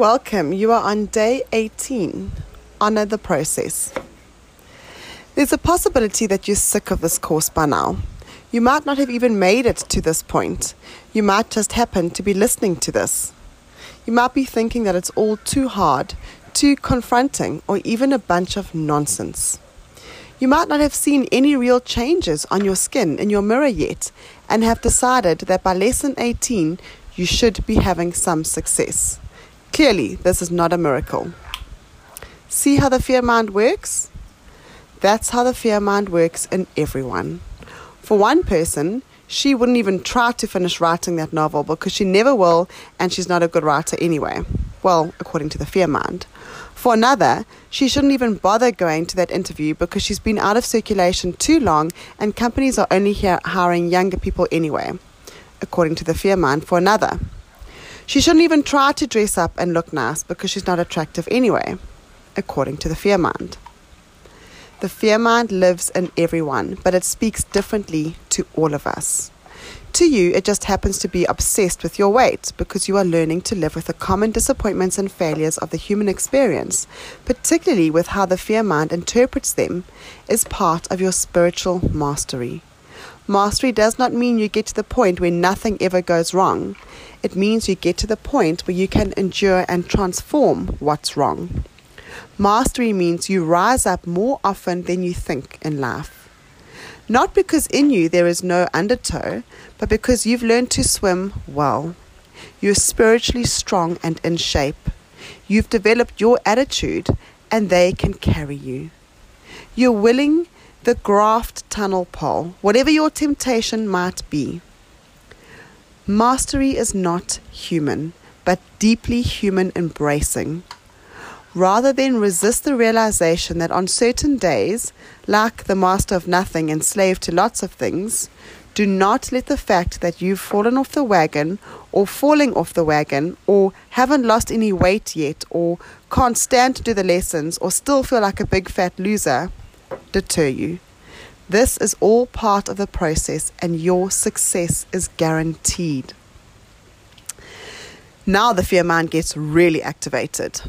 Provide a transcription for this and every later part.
Welcome. You are on day 18. Honor the process. There's a possibility that you're sick of this course by now. You might not have even made it to this point. You might just happen to be listening to this. You might be thinking that it's all too hard, too confronting, or even a bunch of nonsense. You might not have seen any real changes on your skin in your mirror yet and have decided that by lesson 18 you should be having some success. Clearly, this is not a miracle. See how the fear mind works? That's how the fear mind works in everyone. For one person, she wouldn't even try to finish writing that novel because she never will and she's not a good writer anyway. Well, according to the fear mind. For another, she shouldn't even bother going to that interview because she's been out of circulation too long and companies are only hiring younger people anyway, according to the fear mind. For another, she shouldn't even try to dress up and look nice because she's not attractive anyway, according to the fear mind. The fear mind lives in everyone, but it speaks differently to all of us. To you, it just happens to be obsessed with your weight because you are learning to live with the common disappointments and failures of the human experience, particularly with how the fear mind interprets them, is part of your spiritual mastery. Mastery does not mean you get to the point where nothing ever goes wrong. It means you get to the point where you can endure and transform what's wrong. Mastery means you rise up more often than you think in life. Not because in you there is no undertow, but because you've learned to swim well. You're spiritually strong and in shape. You've developed your attitude, and they can carry you. You're willing the graft tunnel pole, whatever your temptation might be. Mastery is not human, but deeply human embracing rather than resist the realization that on certain days, like the master of nothing, and slave to lots of things, do not let the fact that you've fallen off the wagon or falling off the wagon or haven't lost any weight yet or can't stand to do the lessons or still feel like a big fat loser deter you. This is all part of the process and your success is guaranteed. Now the fear mind gets really activated.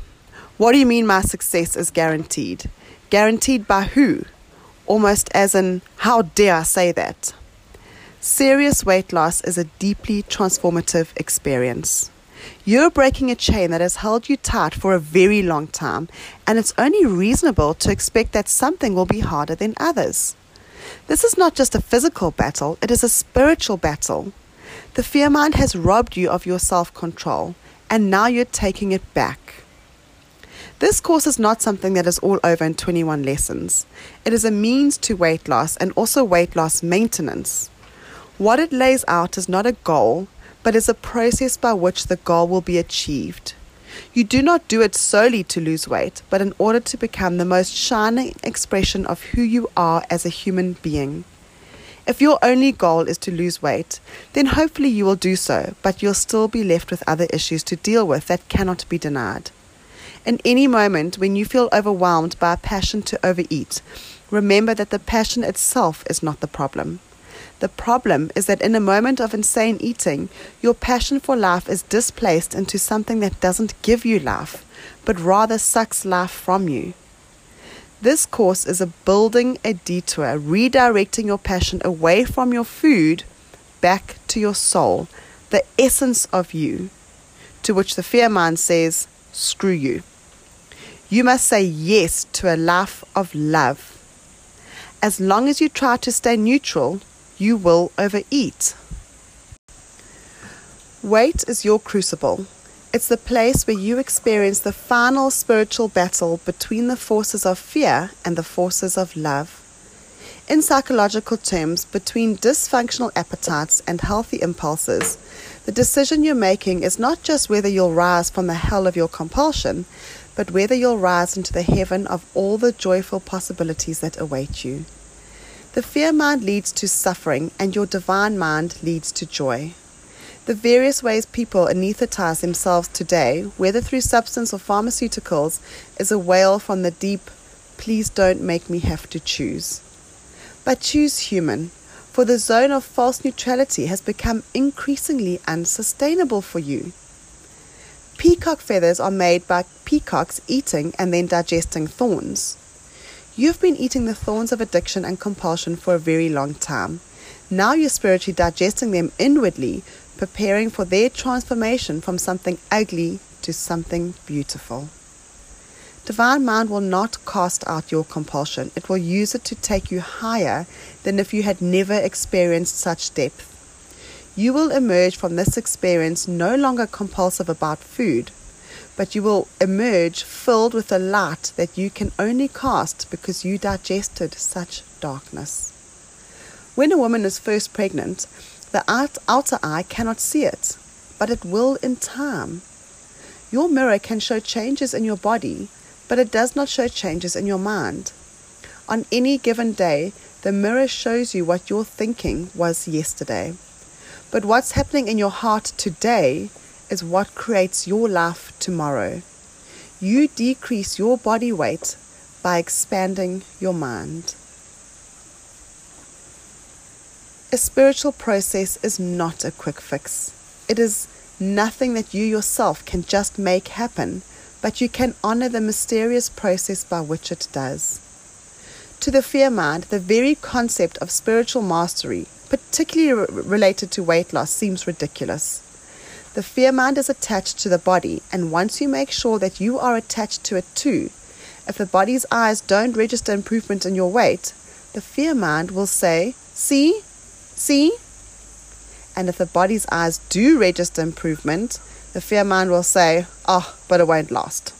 What do you mean my success is guaranteed? Guaranteed by who? Almost as in, how dare I say that? Serious weight loss is a deeply transformative experience. You're breaking a chain that has held you tight for a very long time, and it's only reasonable to expect that something will be harder than others. This is not just a physical battle, it is a spiritual battle. The fear mind has robbed you of your self control, and now you're taking it back. This course is not something that is all over in 21 lessons. It is a means to weight loss and also weight loss maintenance. What it lays out is not a goal, but is a process by which the goal will be achieved. You do not do it solely to lose weight, but in order to become the most shining expression of who you are as a human being. If your only goal is to lose weight, then hopefully you will do so, but you'll still be left with other issues to deal with that cannot be denied. In any moment when you feel overwhelmed by a passion to overeat, remember that the passion itself is not the problem. The problem is that in a moment of insane eating, your passion for life is displaced into something that doesn't give you life, but rather sucks life from you. This course is a building a detour, redirecting your passion away from your food back to your soul, the essence of you, to which the fear mind says, screw you. You must say yes to a life of love. As long as you try to stay neutral, you will overeat. Weight is your crucible. It's the place where you experience the final spiritual battle between the forces of fear and the forces of love. In psychological terms, between dysfunctional appetites and healthy impulses, the decision you're making is not just whether you'll rise from the hell of your compulsion, but whether you'll rise into the heaven of all the joyful possibilities that await you. The fear mind leads to suffering, and your divine mind leads to joy. The various ways people anesthetize themselves today, whether through substance or pharmaceuticals, is a wail from the deep, please don't make me have to choose. But choose human, for the zone of false neutrality has become increasingly unsustainable for you. Peacock feathers are made by peacocks eating and then digesting thorns. You've been eating the thorns of addiction and compulsion for a very long time. Now you're spiritually digesting them inwardly, preparing for their transformation from something ugly to something beautiful. Divine Mind will not cast out your compulsion. It will use it to take you higher than if you had never experienced such depth. You will emerge from this experience no longer compulsive about food, but you will emerge filled with a light that you can only cast because you digested such darkness. When a woman is first pregnant, the outer eye cannot see it, but it will in time. Your mirror can show changes in your body, but it does not show changes in your mind. On any given day, the mirror shows you what your thinking was yesterday. But what's happening in your heart today is what creates your life tomorrow. You decrease your body weight by expanding your mind. A spiritual process is not a quick fix. It is nothing that you yourself can just make happen, but you can honor the mysterious process by which it does. To the fear mind, the very concept of spiritual mastery, particularly related to weight loss, seems ridiculous. The fear mind is attached to the body, and once you make sure that you are attached to it too, if the body's eyes don't register improvement in your weight, the fear mind will say, See, see. And if the body's eyes do register improvement, the fear mind will say, Oh, but it won't last.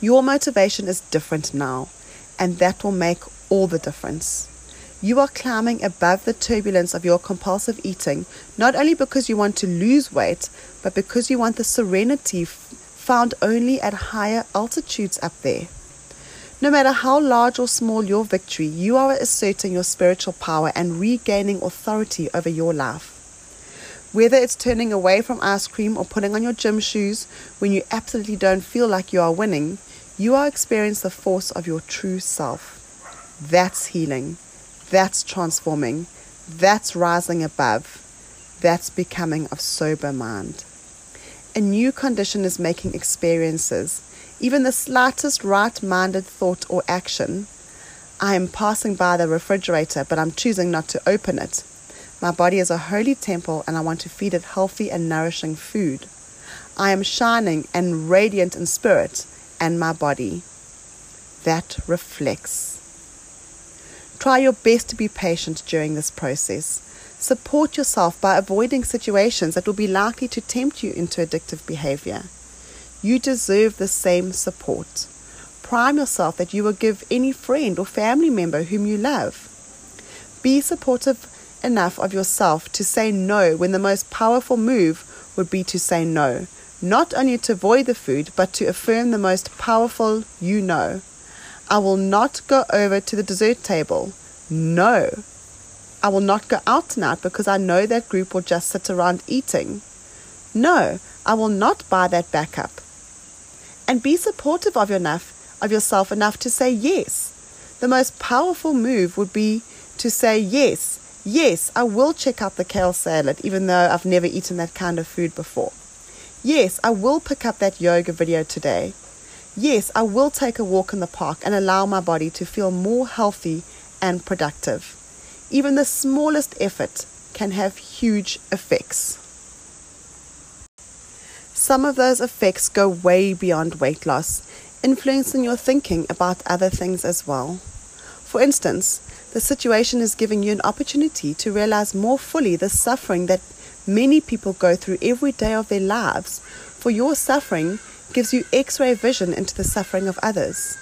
Your motivation is different now, and that will make all the difference. You are climbing above the turbulence of your compulsive eating, not only because you want to lose weight, but because you want the serenity found only at higher altitudes up there. No matter how large or small your victory, you are asserting your spiritual power and regaining authority over your life. Whether it's turning away from ice cream or putting on your gym shoes when you absolutely don't feel like you are winning, you are experiencing the force of your true self. That's healing. That's transforming. That's rising above. That's becoming of sober mind. A new condition is making experiences, even the slightest right minded thought or action. I am passing by the refrigerator, but I'm choosing not to open it. My body is a holy temple, and I want to feed it healthy and nourishing food. I am shining and radiant in spirit and my body. That reflects. Try your best to be patient during this process. Support yourself by avoiding situations that will be likely to tempt you into addictive behavior. You deserve the same support. Prime yourself that you will give any friend or family member whom you love. Be supportive enough of yourself to say no when the most powerful move would be to say no, not only to avoid the food, but to affirm the most powerful you know. I will not go over to the dessert table. No. I will not go out tonight because I know that group will just sit around eating. No, I will not buy that backup. And be supportive of, enough, of yourself enough to say yes. The most powerful move would be to say yes. Yes, I will check out the kale salad, even though I've never eaten that kind of food before. Yes, I will pick up that yoga video today. Yes, I will take a walk in the park and allow my body to feel more healthy and productive. Even the smallest effort can have huge effects. Some of those effects go way beyond weight loss, influencing your thinking about other things as well. For instance, the situation is giving you an opportunity to realize more fully the suffering that many people go through every day of their lives. For your suffering gives you x ray vision into the suffering of others.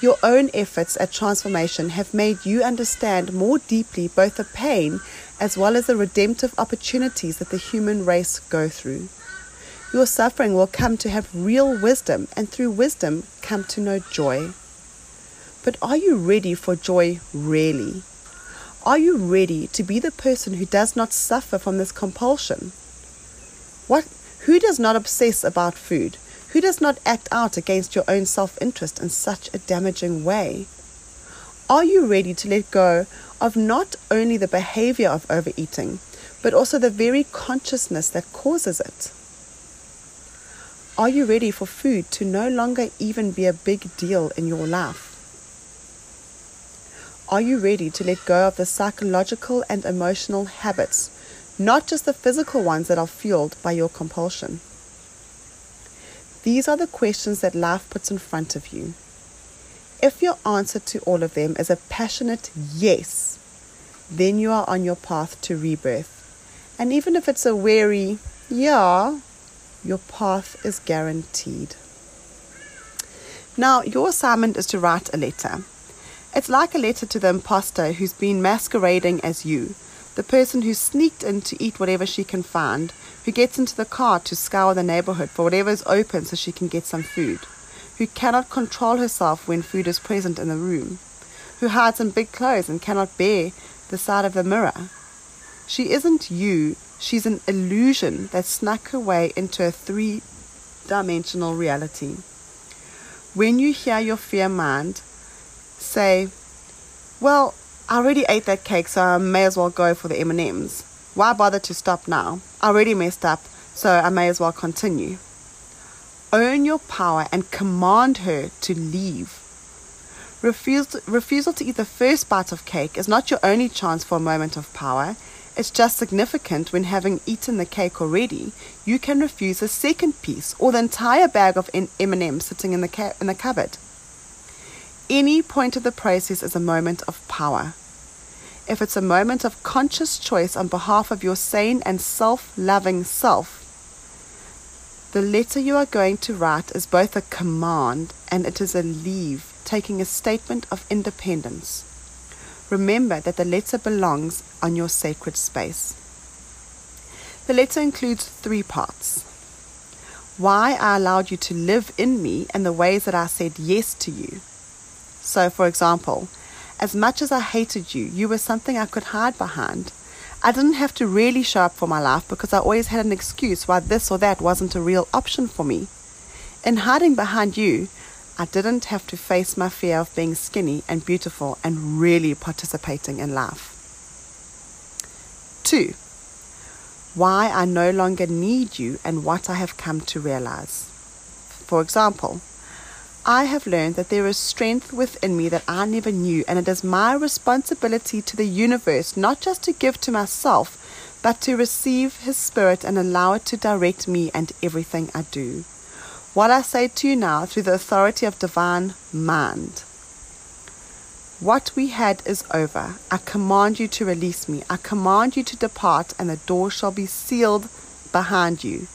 Your own efforts at transformation have made you understand more deeply both the pain as well as the redemptive opportunities that the human race go through. Your suffering will come to have real wisdom, and through wisdom, come to know joy. But are you ready for joy really? Are you ready to be the person who does not suffer from this compulsion? What, who does not obsess about food? Who does not act out against your own self interest in such a damaging way? Are you ready to let go of not only the behavior of overeating, but also the very consciousness that causes it? Are you ready for food to no longer even be a big deal in your life? Are you ready to let go of the psychological and emotional habits, not just the physical ones that are fueled by your compulsion? These are the questions that life puts in front of you. If your answer to all of them is a passionate yes, then you are on your path to rebirth. And even if it's a weary yeah, your path is guaranteed. Now, your assignment is to write a letter. It's like a letter to the imposter who's been masquerading as you, the person who sneaked in to eat whatever she can find, who gets into the car to scour the neighborhood for whatever is open so she can get some food who cannot control herself when food is present in the room, who hides in big clothes and cannot bear the sight of the mirror. She isn't you, she's an illusion that snuck her way into a three dimensional reality. When you hear your fear mind say, Well, I already ate that cake, so I may as well go for the M&Ms. Why bother to stop now? I already messed up, so I may as well continue own your power and command her to leave. Refusal, refusal to eat the first bite of cake is not your only chance for a moment of power. It's just significant when having eaten the cake already, you can refuse a second piece or the entire bag of M&Ms sitting in the, ca- in the cupboard. Any point of the process is a moment of power. If it's a moment of conscious choice on behalf of your sane and self-loving self, the letter you are going to write is both a command and it is a leave, taking a statement of independence. Remember that the letter belongs on your sacred space. The letter includes three parts. Why I allowed you to live in me and the ways that I said yes to you. So, for example, as much as I hated you, you were something I could hide behind. I didn't have to really show up for my life because I always had an excuse why this or that wasn't a real option for me. In hiding behind you, I didn't have to face my fear of being skinny and beautiful and really participating in life. Two, why I no longer need you and what I have come to realize. For example, I have learned that there is strength within me that I never knew, and it is my responsibility to the universe not just to give to myself, but to receive His Spirit and allow it to direct me and everything I do. What I say to you now through the authority of divine mind. What we had is over. I command you to release me. I command you to depart, and the door shall be sealed behind you.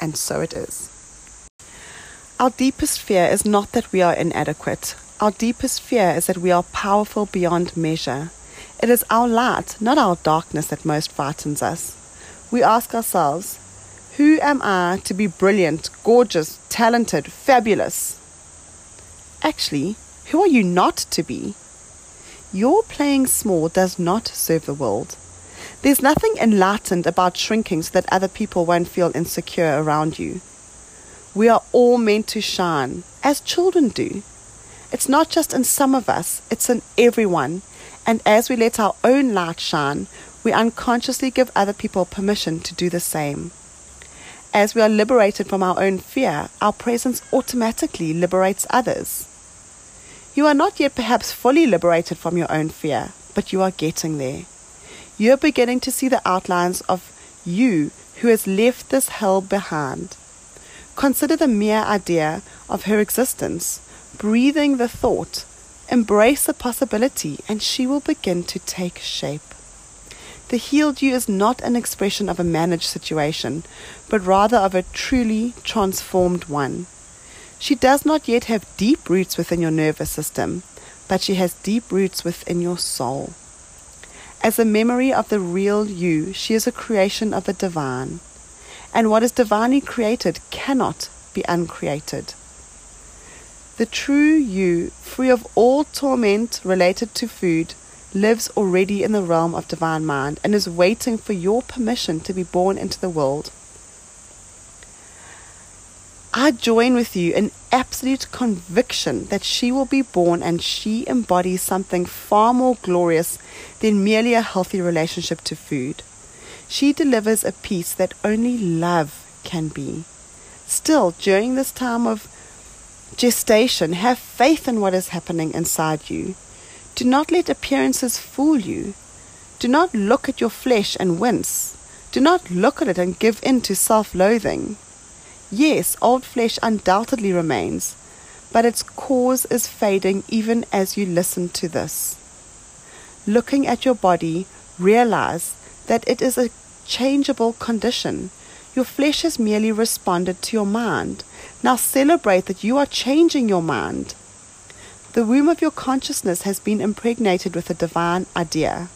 And so it is. Our deepest fear is not that we are inadequate. Our deepest fear is that we are powerful beyond measure. It is our light, not our darkness, that most frightens us. We ask ourselves, Who am I to be brilliant, gorgeous, talented, fabulous? Actually, who are you not to be? Your playing small does not serve the world. There's nothing enlightened about shrinking so that other people won't feel insecure around you. We are all meant to shine, as children do. It's not just in some of us, it's in everyone. And as we let our own light shine, we unconsciously give other people permission to do the same. As we are liberated from our own fear, our presence automatically liberates others. You are not yet perhaps fully liberated from your own fear, but you are getting there. You are beginning to see the outlines of you who has left this hell behind. Consider the mere idea of her existence, breathing the thought, embrace the possibility, and she will begin to take shape. The healed you is not an expression of a managed situation, but rather of a truly transformed one. She does not yet have deep roots within your nervous system, but she has deep roots within your soul. As a memory of the real you, she is a creation of the divine and what is divinely created cannot be uncreated. The true you, free of all torment related to food, lives already in the realm of divine mind and is waiting for your permission to be born into the world. I join with you in absolute conviction that she will be born and she embodies something far more glorious than merely a healthy relationship to food. She delivers a peace that only love can be. Still, during this time of gestation, have faith in what is happening inside you. Do not let appearances fool you. Do not look at your flesh and wince. Do not look at it and give in to self loathing. Yes, old flesh undoubtedly remains, but its cause is fading even as you listen to this. Looking at your body, realize that it is a changeable condition. Your flesh has merely responded to your mind. Now celebrate that you are changing your mind. The womb of your consciousness has been impregnated with a divine idea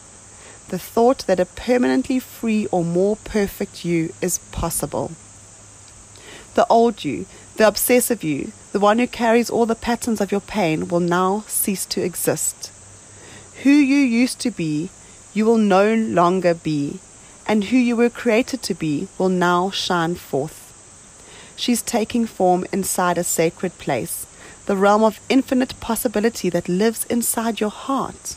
the thought that a permanently free or more perfect you is possible. The old you, the obsessive you, the one who carries all the patterns of your pain, will now cease to exist. Who you used to be, you will no longer be, and who you were created to be will now shine forth. She's taking form inside a sacred place, the realm of infinite possibility that lives inside your heart.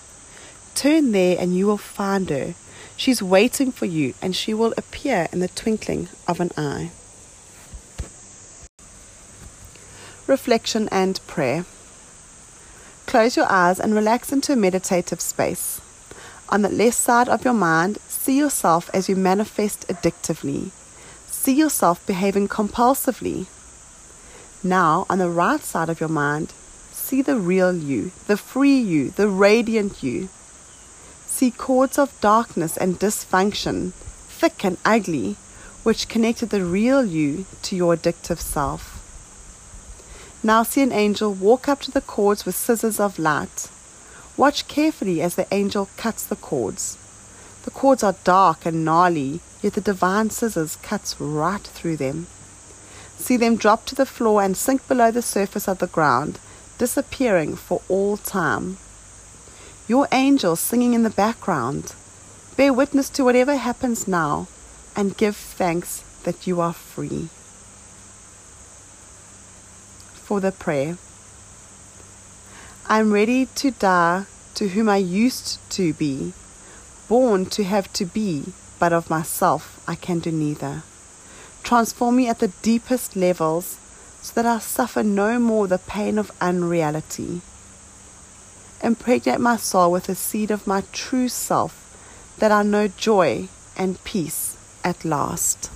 Turn there and you will find her. She's waiting for you and she will appear in the twinkling of an eye. Reflection and prayer. Close your eyes and relax into a meditative space. On the left side of your mind, see yourself as you manifest addictively. See yourself behaving compulsively. Now, on the right side of your mind, see the real you, the free you, the radiant you see cords of darkness and dysfunction, thick and ugly, which connected the real you to your addictive self. Now see an angel walk up to the cords with scissors of light. Watch carefully as the angel cuts the cords. The cords are dark and gnarly, yet the divine scissors cuts right through them. See them drop to the floor and sink below the surface of the ground, disappearing for all time your angel singing in the background. Bear witness to whatever happens now and give thanks that you are free. For the prayer I am ready to die to whom I used to be, born to have to be, but of myself I can do neither. Transform me at the deepest levels so that I suffer no more the pain of unreality impregnate my soul with the seed of my true self, that I know joy and peace at last.